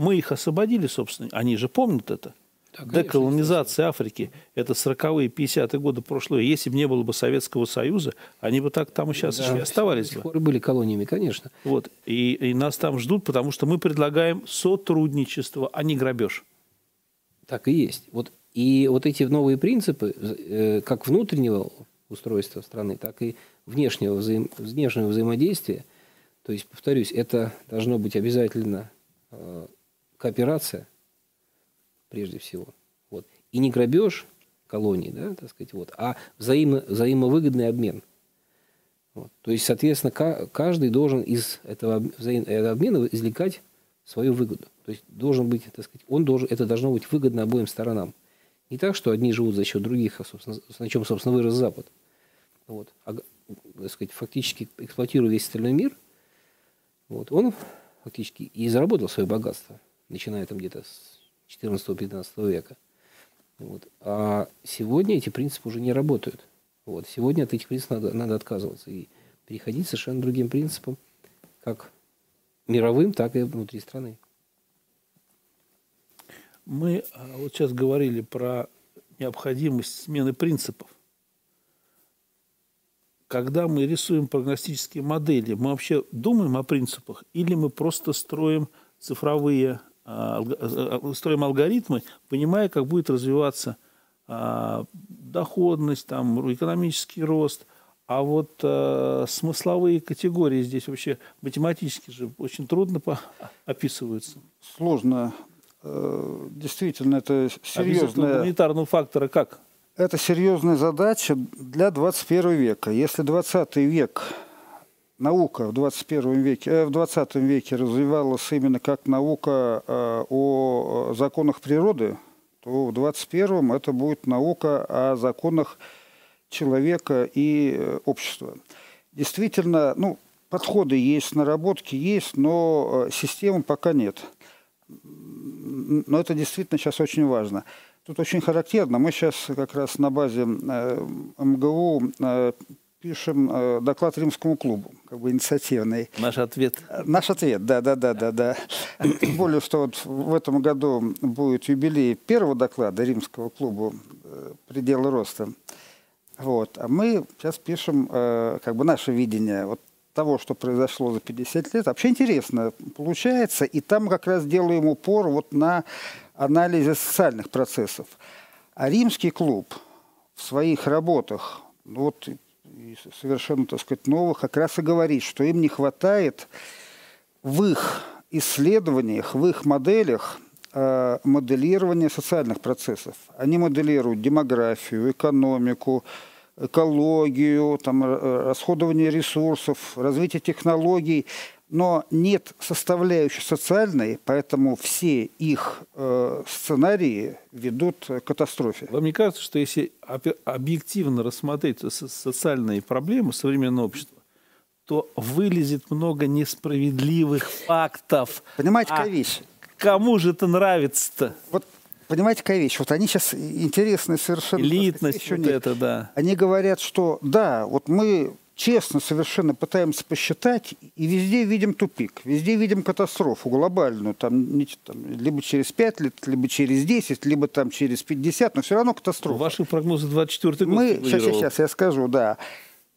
Мы их освободили, собственно, они же помнят это. Да, Деколонизация Африки – это 40-е, 50-е годы прошлого. Если бы не было бы Советского Союза, они бы так там и сейчас да, и оставались бы. были колониями, конечно. Вот. И, и нас там ждут, потому что мы предлагаем сотрудничество, а не грабеж. Так и есть. Вот. И вот эти новые принципы, э, как внутреннего устройства страны, так и внешнего, взаим, внешнего взаимодействия, то есть, повторюсь, это должно быть обязательно э, кооперация, прежде всего. Вот. И не грабеж колонии, да, так сказать, вот, а взаимо, взаимовыгодный обмен. Вот. То есть, соответственно, каждый должен из этого, этого обмена извлекать свою выгоду. То есть должен быть, так сказать, он должен, это должно быть выгодно обоим сторонам. Не так, что одни живут за счет других, а, собственно, на чем, собственно, вырос Запад. Вот. А, так сказать, фактически эксплуатируя весь остальной мир, вот, он фактически и заработал свое богатство, начиная там где-то с 14-15 века. Вот. А сегодня эти принципы уже не работают. Вот. Сегодня от этих принципов надо, надо отказываться и переходить совершенно другим принципам, как мировым, так и внутри страны. Мы а, вот сейчас говорили про необходимость смены принципов. Когда мы рисуем прогностические модели, мы вообще думаем о принципах или мы просто строим цифровые строим алгоритмы, понимая, как будет развиваться а, доходность, там, экономический рост. А вот э, смысловые категории здесь вообще математически же очень трудно по- описываются. Сложно. Э, действительно, это серьезная... гуманитарного фактора как? Это серьезная задача для 21 века. Если 20 век наука в 21 веке, э, в 20 веке развивалась именно как наука э, о законах природы, то в 21 это будет наука о законах человека и э, общества. Действительно, ну, подходы есть, наработки есть, но системы пока нет. Но это действительно сейчас очень важно. Тут очень характерно. Мы сейчас как раз на базе МГУ пишем э, доклад Римскому клубу, как бы инициативный. Наш ответ. Наш ответ, да, да, да, да, да. Тем более, что вот в этом году будет юбилей первого доклада Римского клуба э, «Пределы роста». Вот. А мы сейчас пишем э, как бы наше видение вот того, что произошло за 50 лет. Вообще интересно получается, и там как раз делаем упор вот на анализе социальных процессов. А Римский клуб в своих работах, ну вот совершенно, так сказать, новых, как раз и говорит, что им не хватает в их исследованиях, в их моделях э, моделирования социальных процессов. Они моделируют демографию, экономику, экологию, там, расходование ресурсов, развитие технологий но нет составляющей социальной, поэтому все их э, сценарии ведут к катастрофе. Вам не кажется, что если объективно рассмотреть социальные проблемы современного общества, то вылезет много несправедливых фактов. Понимаете, какая а вещь? Кому же это нравится-то? Вот понимаете, какая вещь? Вот они сейчас интересные совершенно. Элитность вот нет. это, да. Они говорят, что да, вот мы честно совершенно пытаемся посчитать, и везде видим тупик, везде видим катастрофу глобальную, там, не, там, либо через 5 лет, либо через 10, либо там через 50, но все равно катастрофа. Ваши прогнозы 24 год. Мы, сейчас, сейчас, сейчас я скажу, да.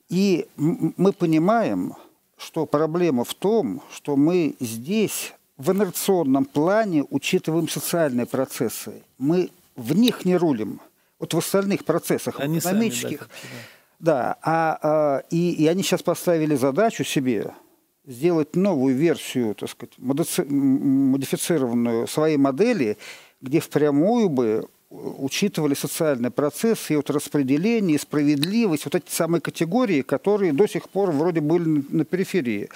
И мы понимаем, что проблема в том, что мы здесь в инерционном плане учитываем социальные процессы. Мы в них не рулим. Вот в остальных процессах Они экономических. Сами, да, да, а, а, и, и они сейчас поставили задачу себе сделать новую версию, так сказать, модифицированную своей модели, где впрямую бы учитывали социальный процесс и вот распределение, и справедливость, вот эти самые категории, которые до сих пор вроде были на периферии.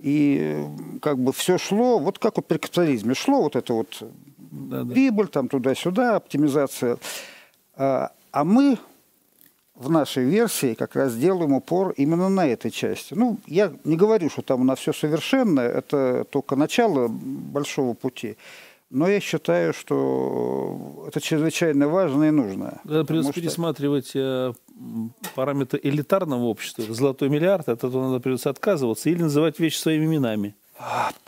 И как бы все шло, вот как вот при капитализме шло вот это вот да, да. прибыль там туда-сюда, оптимизация. А, а мы в нашей версии как раз делаем упор именно на этой части. Ну, я не говорю, что там у нас все совершенно, это только начало большого пути. Но я считаю, что это чрезвычайно важно и нужно. Да, придется что... пересматривать э, параметры элитарного общества. Золотой миллиард, от этого надо придется отказываться или называть вещи своими именами.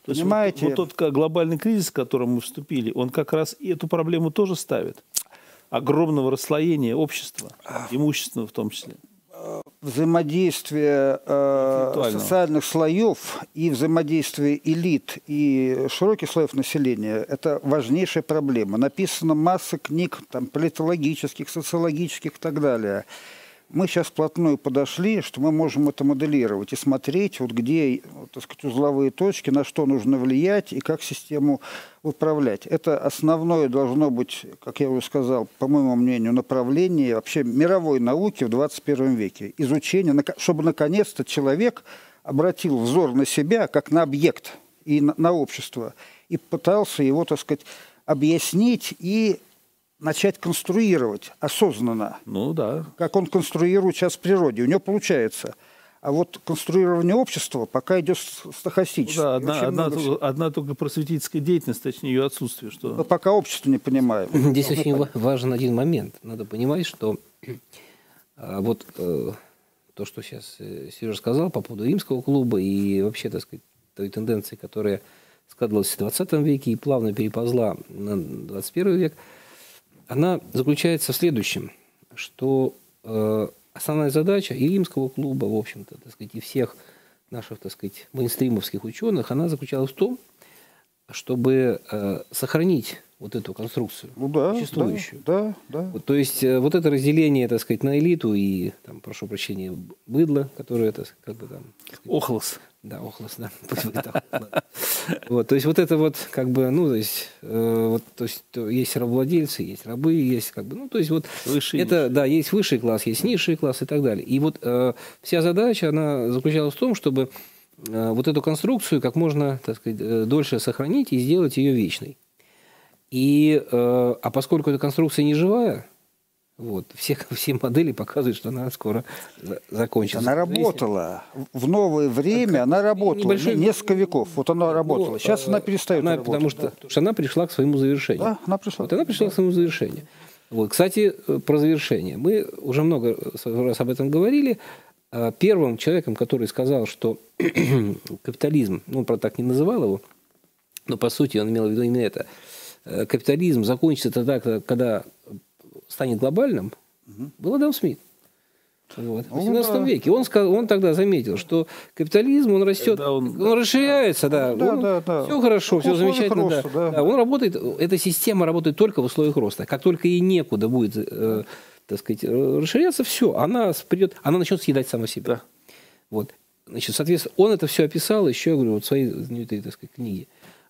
Понимаете? вот, вот тот глобальный кризис, в котором мы вступили, он как раз и эту проблему тоже ставит. Огромного расслоения общества, имущественного в том числе. Взаимодействие э, социальных слоев и взаимодействие элит и широких слоев населения – это важнейшая проблема. Написано масса книг там, политологических, социологических и так далее – мы сейчас вплотную подошли, что мы можем это моделировать и смотреть, вот где так сказать, узловые точки, на что нужно влиять и как систему управлять. Это основное должно быть, как я уже сказал, по моему мнению, направление вообще мировой науки в 21 веке. Изучение, чтобы наконец-то человек обратил взор на себя как на объект и на, на общество и пытался его, так сказать, объяснить и начать конструировать осознанно. Ну да. Как он конструирует сейчас в природе. У него получается. А вот конструирование общества пока идет стахастически. Ну, да, одна, одна, много... одна только просветительская деятельность, точнее ее отсутствие. Что... Но пока общество не понимает. <laughs> Здесь очень понять. важен один момент. Надо понимать, что <clears throat> а, вот э, то, что сейчас э, Сережа сказал по поводу римского клуба и вообще, так сказать, той тенденции, которая складывалась в 20 веке и плавно переползла на 21 век – она заключается в следующем, что э, основная задача и римского клуба, в общем-то, так сказать, и всех наших, так сказать, мейнстримовских ученых, она заключалась в том, чтобы э, сохранить вот эту конструкцию ну, да, существующую. Да, да, да. Вот, то есть э, вот это разделение, так сказать, на элиту и, там, прошу прощения, быдло, которое это как бы там... Сказать, Охлос. Да, охлос, да. <laughs> Вот, то есть вот это вот как бы, ну, то есть, э, вот, то есть есть рабовладельцы, есть рабы, есть как бы, ну, то есть вот высший это, да, есть высший класс, есть низший класс и так далее. И вот э, вся задача, она заключалась в том, чтобы э, вот эту конструкцию как можно, так сказать, э, дольше сохранить и сделать ее вечной. И, э, а поскольку эта конструкция не живая, вот. Все, <laughs> все модели показывают, что она скоро закончится. Она работала. В новое время она работала. Небольшой... Несколько веков. Вот она работала. Ну, Сейчас она перестает она, работать. Потому что, да. потому что она пришла к своему завершению. Да, она пришла. Вот она пришла да. к своему завершению. Вот. Кстати, э, про завершение. Мы уже много раз об этом говорили. А первым человеком, который сказал, что <clears throat> капитализм, ну, он, правда, так не называл его, но по сути он имел в виду именно это, э, капитализм закончится тогда, когда станет глобальным, угу. был Адам Смит. Вот, в 18 ну, да. веке. Он, сказал, он тогда заметил, что капитализм, он растет, он, он расширяется, да, да, он, да, да. все хорошо, ну, все замечательно. Роста, да. Да. Он работает, эта система работает только в условиях роста. Как только ей некуда будет, э, так сказать, расширяться, все, она придет, она начнет съедать сама себя. Да. Вот. Значит, соответственно, он это все описал еще, я говорю, вот в своей знаменитой, так сказать, книге.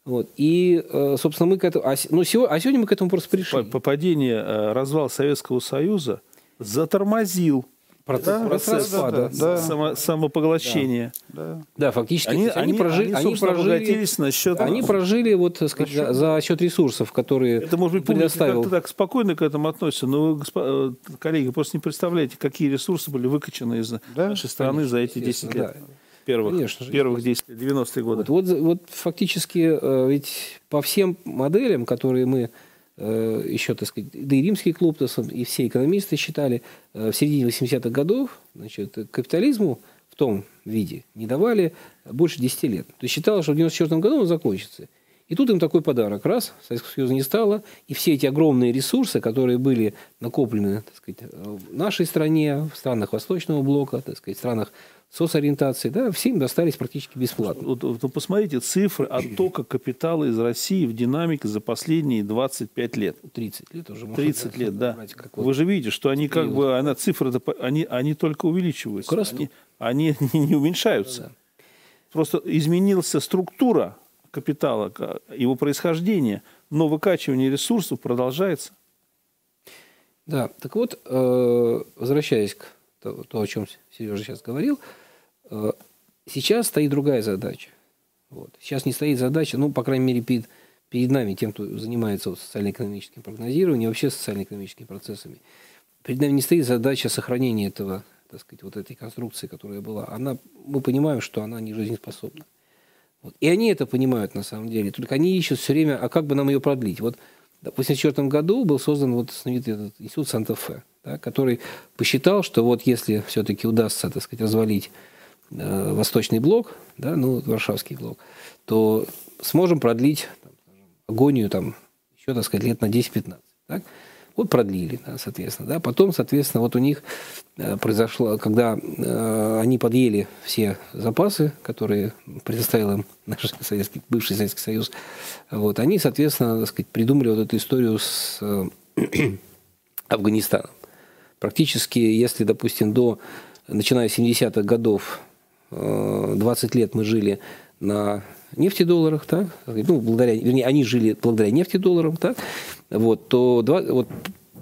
Вот. И, э, собственно, мы к этому... А, ну, сегодня, а сегодня мы к этому просто пришли. Попадение, э, развал Советского Союза затормозил процесс, да, процесс да, распада, да, да, само, самопоглощения. Да, да. да фактически. Они, они, они прожили, они, прожили, на счет, они прожили вот, так сказать, за, за счет ресурсов, которые Это, может быть, предоставил. как-то так спокойно к этому относятся, но вы, э, коллеги, просто не представляете, какие ресурсы были выкачаны из да? нашей страны Конечно, за эти 10 лет. Да первых, Конечно, первых 10 90-е годы. Вот, вот, вот фактически э, ведь по всем моделям, которые мы э, еще, так сказать, да и римский клуб, и все экономисты считали, э, в середине 80-х годов значит, капитализму в том виде не давали больше 10 лет. То есть считалось, что в 94 году он закончится. И тут им такой подарок. Раз, Советского Союза не стало, и все эти огромные ресурсы, которые были накоплены так сказать, в нашей стране, в странах Восточного блока, так сказать, в странах соцориентации, да, всем достались практически бесплатно. Вот, вот посмотрите цифры оттока капитала из России в динамике за последние 25 лет. 30 лет уже. 30 лет, да. Брать, как Вы вот же видите, что они как бы, она, цифры, они, они только увеличиваются. Они, они <laughs> не уменьшаются. Да. Просто изменилась структура капитала, его происхождение, но выкачивание ресурсов продолжается. Да, так вот, э, возвращаясь к то, о чем Сережа сейчас говорил, сейчас стоит другая задача. Вот. Сейчас не стоит задача, ну, по крайней мере, перед, перед нами, тем, кто занимается вот, социально-экономическим прогнозированием, вообще социально-экономическими процессами, перед нами не стоит задача сохранения этого, так сказать, вот этой конструкции, которая была. Она, мы понимаем, что она не жизнеспособна. Вот. И они это понимают на самом деле. Только они ищут все время, а как бы нам ее продлить? Вот в 1984 году был создан вот знаменитый этот институт Санта-Фе, да, который посчитал, что вот если все-таки удастся, так сказать, развалить э, Восточный блок, да, ну, Варшавский блок, то сможем продлить там, агонию там, еще, так сказать, лет на 10-15. Так? Вот продлили, да, соответственно. Да. Потом, соответственно, вот у них э, произошло, когда э, они подъели все запасы, которые предоставил им наш Советский, бывший Советский Союз, вот, они, соответственно, так сказать, придумали вот эту историю с э, <clears throat> Афганистаном. Практически, если, допустим, до, начиная с 70-х годов, 20 лет мы жили на нефтедолларах, так, ну, благодаря, вернее, они жили благодаря нефтедолларам, так, вот, то два, вот,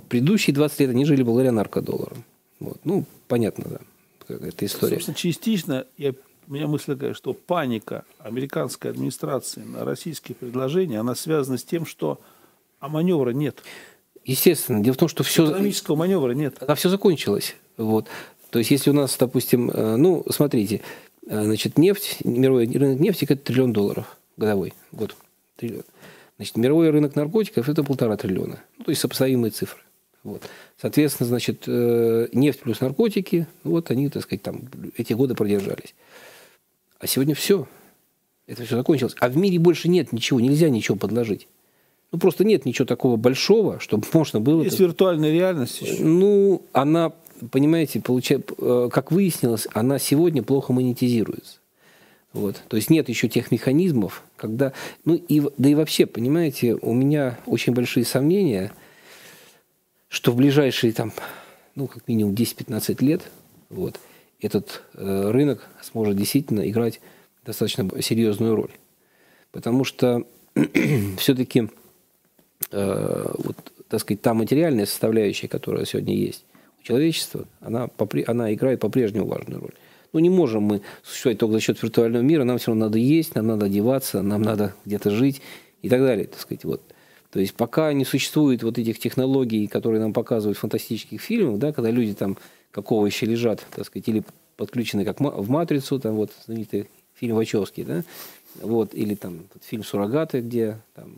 предыдущие 20 лет они жили благодаря наркодолларам. Вот, ну, понятно, да, какая-то история. Собственно, частично я у меня мысль такая, что паника американской администрации на российские предложения, она связана с тем, что а маневра нет. Естественно. Дело в том, что все... Экономического маневра нет. Она все закончилось. Вот. То есть, если у нас, допустим, э, ну, смотрите, э, значит, нефть, мировой рынок нефти – это триллион долларов годовой, год. Триллион. Значит, мировой рынок наркотиков – это полтора триллиона. Ну, то есть, сопоставимые цифры. Вот. Соответственно, значит, э, нефть плюс наркотики, вот они, так сказать, там эти годы продержались. А сегодня все. Это все закончилось. А в мире больше нет ничего, нельзя ничего подложить. Ну, просто нет ничего такого большого, чтобы можно было... Есть виртуальная реальность еще. Ну, она, понимаете, получает, э, как выяснилось, она сегодня плохо монетизируется. Вот. То есть нет еще тех механизмов, когда... Ну, и, да и вообще, понимаете, у меня очень большие сомнения, что в ближайшие, там, ну, как минимум 10-15 лет, вот, этот э, рынок сможет действительно играть достаточно серьезную роль. Потому что <clears throat> все-таки э, вот, так сказать, та материальная составляющая, которая сегодня есть человечества, она, она играет по-прежнему важную роль. Ну, не можем мы существовать только за счет виртуального мира, нам все равно надо есть, нам надо одеваться, нам надо где-то жить и так далее, так сказать, вот. То есть пока не существует вот этих технологий, которые нам показывают в фантастических фильмах, да, когда люди там какого еще лежат, так сказать, или подключены как в «Матрицу», там вот знаменитый фильм Вачовский, да, вот, или там фильм «Суррогаты», где там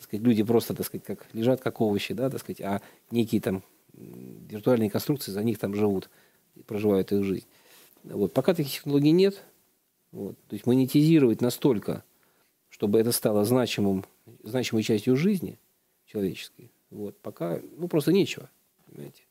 сказать, люди просто, так сказать, как лежат как овощи, да, так сказать, а некие там виртуальные конструкции за них там живут, проживают их жизнь. Вот. Пока таких технологий нет, вот, то есть монетизировать настолько, чтобы это стало значимым, значимой частью жизни человеческой, вот, пока ну, просто нечего. Понимаете?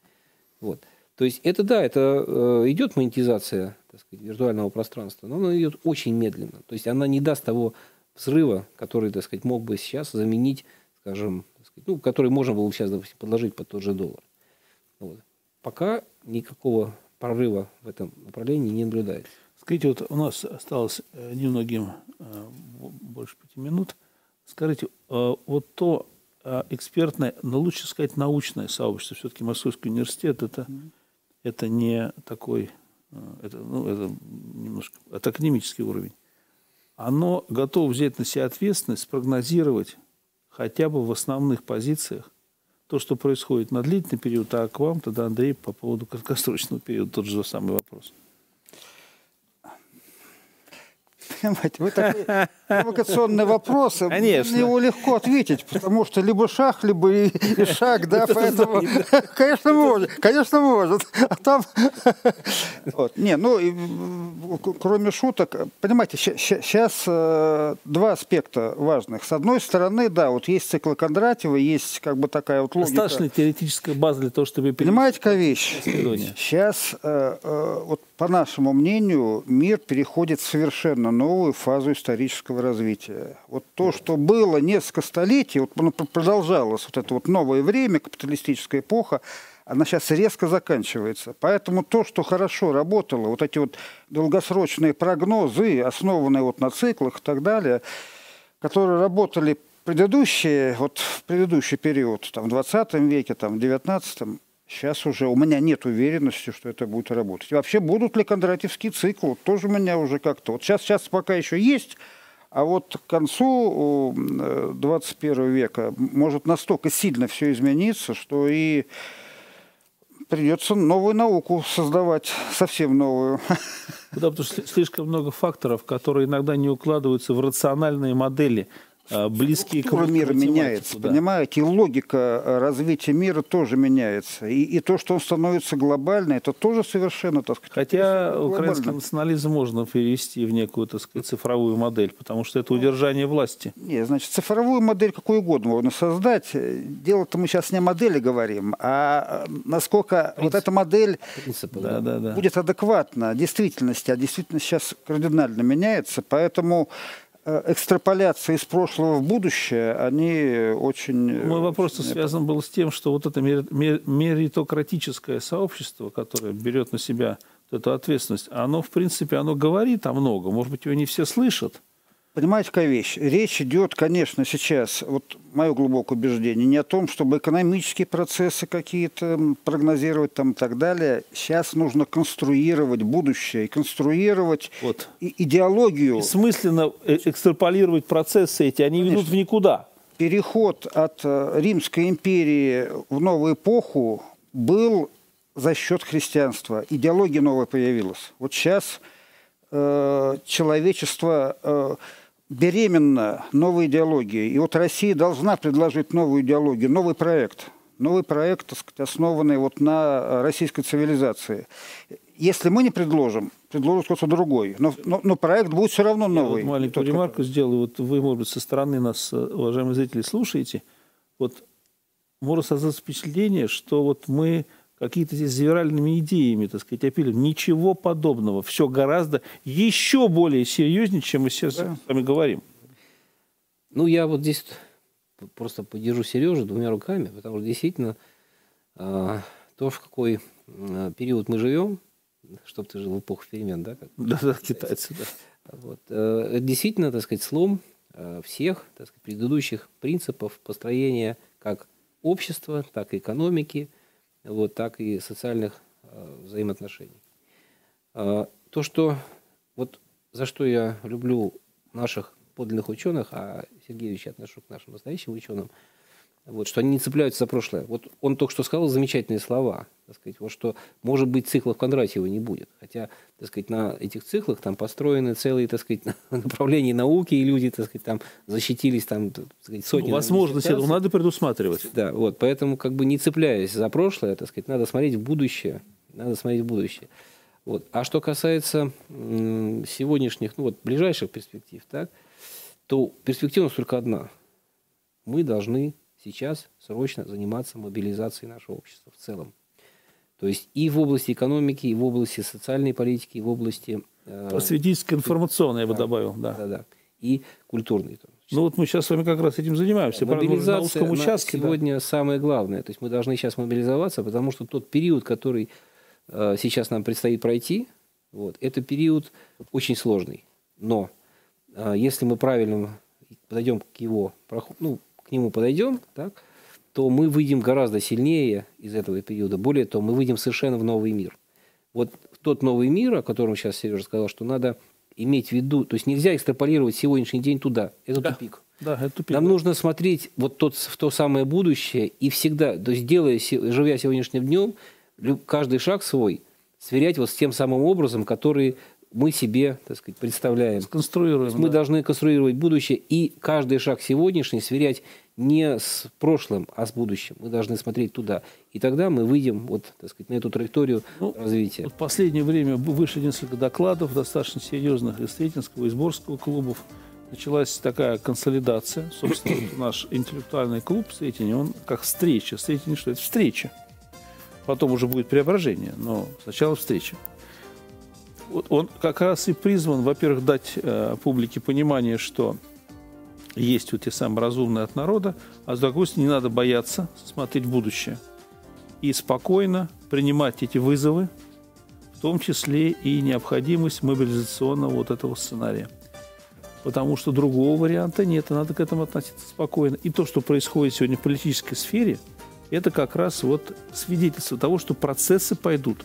Вот. То есть это да, это э, идет монетизация так сказать, виртуального пространства, но она идет очень медленно. То есть она не даст того взрыва, который, так сказать, мог бы сейчас заменить, скажем, сказать, ну, который можно было бы сейчас, допустим, подложить под тот же доллар. Вот. Пока никакого прорыва в этом направлении не наблюдается. Скажите, вот у нас осталось э, немногим э, больше пяти минут. Скажите, э, вот то экспертное, но лучше сказать научное сообщество, все-таки Московский университет, это, mm-hmm. это не такой, это, ну, это немножко, это академический уровень оно готово взять на себя ответственность, спрогнозировать хотя бы в основных позициях то, что происходит на длительный период, а к вам тогда, Андрей, по поводу краткосрочного периода тот же самый вопрос. Понимаете, вы такой провокационный вопрос. Конечно. На него легко ответить, потому что либо шах, либо и, и шаг, да, поэтому, <laughs> конечно, может, конечно, может. А там, <laughs> вот. не, ну, и, кроме шуток, понимаете, сейчас э, два аспекта важных. С одной стороны, да, вот есть цикл Кондратьева, есть как бы такая вот логика. Достаточно теоретическая база для того, чтобы... Понимаете, какая вещь? Сейчас, э, э, вот по нашему мнению, мир переходит в совершенно новую фазу исторического развития. Вот то, что было несколько столетий, вот продолжалось вот это вот новое время, капиталистическая эпоха, она сейчас резко заканчивается. Поэтому то, что хорошо работало, вот эти вот долгосрочные прогнозы, основанные вот на циклах и так далее, которые работали предыдущие, вот в предыдущий период, там, в 20 веке, там, в 19 Сейчас уже у меня нет уверенности, что это будет работать. Вообще, будут ли кондратьевские циклы? Тоже у меня уже как-то... Вот сейчас, сейчас пока еще есть, а вот к концу 21 э, века может настолько сильно все измениться, что и придется новую науку создавать, совсем новую. Да, потому что слишком много факторов, которые иногда не укладываются в рациональные модели близкие Культура к мира меняется, да. понимаете? И логика э, развития мира тоже меняется. И, и то, что он становится глобальным, это тоже совершенно, так сказать, Хотя украинский национализм можно перевести в некую, так сказать, цифровую модель, потому что это удержание власти. Не, значит, цифровую модель какую угодно можно создать. Дело-то мы сейчас не о модели говорим, а э, насколько Принцип. вот эта модель Принцип, да, да, да. будет адекватна действительности, а действительность сейчас кардинально меняется, поэтому Э, экстраполяция из прошлого в будущее, они очень... Мой вопрос очень связан был с тем, что вот это меритократическое сообщество, которое берет на себя эту ответственность, оно, в принципе, оно говорит о многом. Может быть, его не все слышат, Понимаете, какая вещь? Речь идет, конечно, сейчас, вот мое глубокое убеждение, не о том, чтобы экономические процессы какие-то прогнозировать там и так далее. Сейчас нужно конструировать будущее и конструировать вот. и идеологию. Бессмысленно э, экстраполировать процессы эти, они конечно. ведут в никуда. Переход от э, Римской империи в новую эпоху был за счет христианства. Идеология новая появилась. Вот сейчас э, человечество... Э, беременна новой идеологией. И вот Россия должна предложить новую идеологию, новый проект. Новый проект, так сказать, основанный вот на российской цивилизации. Если мы не предложим, предложит кто-то другой. Но, но, но проект будет все равно новый. Я вот маленькую ремарку который... сделаю. Вот вы, может быть, со стороны нас, уважаемые зрители, слушаете. Вот можно создать впечатление, что вот мы какие-то здесь завиральными идеями, так сказать, опилим. Ничего подобного. Все гораздо еще более серьезнее, чем мы сейчас да. с вами говорим. Ну, я вот здесь просто поддержу Сережу двумя руками, потому что действительно э, то, в какой э, период мы живем, чтобы ты жил в эпоху перемен, да? Как, да, да, китайцы, да. Вот, э, это действительно, так сказать, слом э, всех так сказать, предыдущих принципов построения как общества, так и экономики – вот, так и социальных э, взаимоотношений. Э, то, что вот за что я люблю наших подлинных ученых, а Сергеевича отношу к нашим настоящим ученым, вот, что они не цепляются за прошлое. Вот он только что сказал замечательные слова, так сказать, вот что, может быть, циклов Кондратьева не будет. Хотя, так сказать, на этих циклах там построены целые, так сказать, <laughs> направления науки, и люди, так сказать, там защитились там, так сказать, сотни... Ну, возможность этого надо предусматривать. Да, вот, поэтому, как бы не цепляясь за прошлое, так сказать, надо смотреть в будущее, надо смотреть в будущее. Вот. А что касается сегодняшних, ну вот, ближайших перспектив, так, то перспектива у нас только одна. Мы должны сейчас срочно заниматься мобилизацией нашего общества в целом. То есть и в области экономики, и в области социальной политики, и в области... Э, Просветительской, информационной, я бы добавил. Да. да, да. И культурной. Ну вот мы сейчас с вами как раз этим занимаемся. Мобилизация на узком участке. Сегодня да. самое главное. То есть мы должны сейчас мобилизоваться, потому что тот период, который э, сейчас нам предстоит пройти, вот, это период очень сложный. Но э, если мы правильно подойдем к его ну, к нему подойдем, так, то мы выйдем гораздо сильнее из этого периода. Более того, мы выйдем совершенно в новый мир. Вот тот новый мир, о котором сейчас Сережа сказал, что надо иметь в виду, то есть нельзя экстраполировать сегодняшний день туда. Это да. тупик. Да, это тупик. Нам да. нужно смотреть вот тот, в то самое будущее и всегда, то есть делая, живя сегодняшним днем, каждый шаг свой сверять вот с тем самым образом, который мы себе, так сказать, представляем. Сконструируем. Мы да. должны конструировать будущее и каждый шаг сегодняшний сверять не с прошлым, а с будущим. Мы должны смотреть туда. И тогда мы выйдем вот, так сказать, на эту траекторию ну, развития. В последнее время вышли несколько докладов, достаточно серьезных из Сретенского, из Борского клубов. Началась такая консолидация. Собственно, наш интеллектуальный клуб Сретение, он как встреча. Сретение что? Это встреча. Потом уже будет преображение, но сначала встреча он как раз и призван, во-первых, дать э, публике понимание, что есть вот те самые разумные от народа, а с другой стороны, не надо бояться смотреть в будущее. И спокойно принимать эти вызовы, в том числе и необходимость мобилизационного вот этого сценария. Потому что другого варианта нет, и надо к этому относиться спокойно. И то, что происходит сегодня в политической сфере, это как раз вот свидетельство того, что процессы пойдут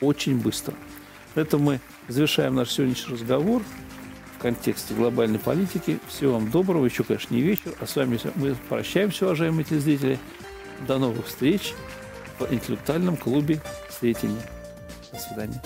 очень быстро. Это мы завершаем наш сегодняшний разговор в контексте глобальной политики. Всего вам доброго. Еще, конечно, не вечер. А с вами мы прощаемся, уважаемые телезрители. До новых встреч в интеллектуальном клубе «Сретение». До свидания.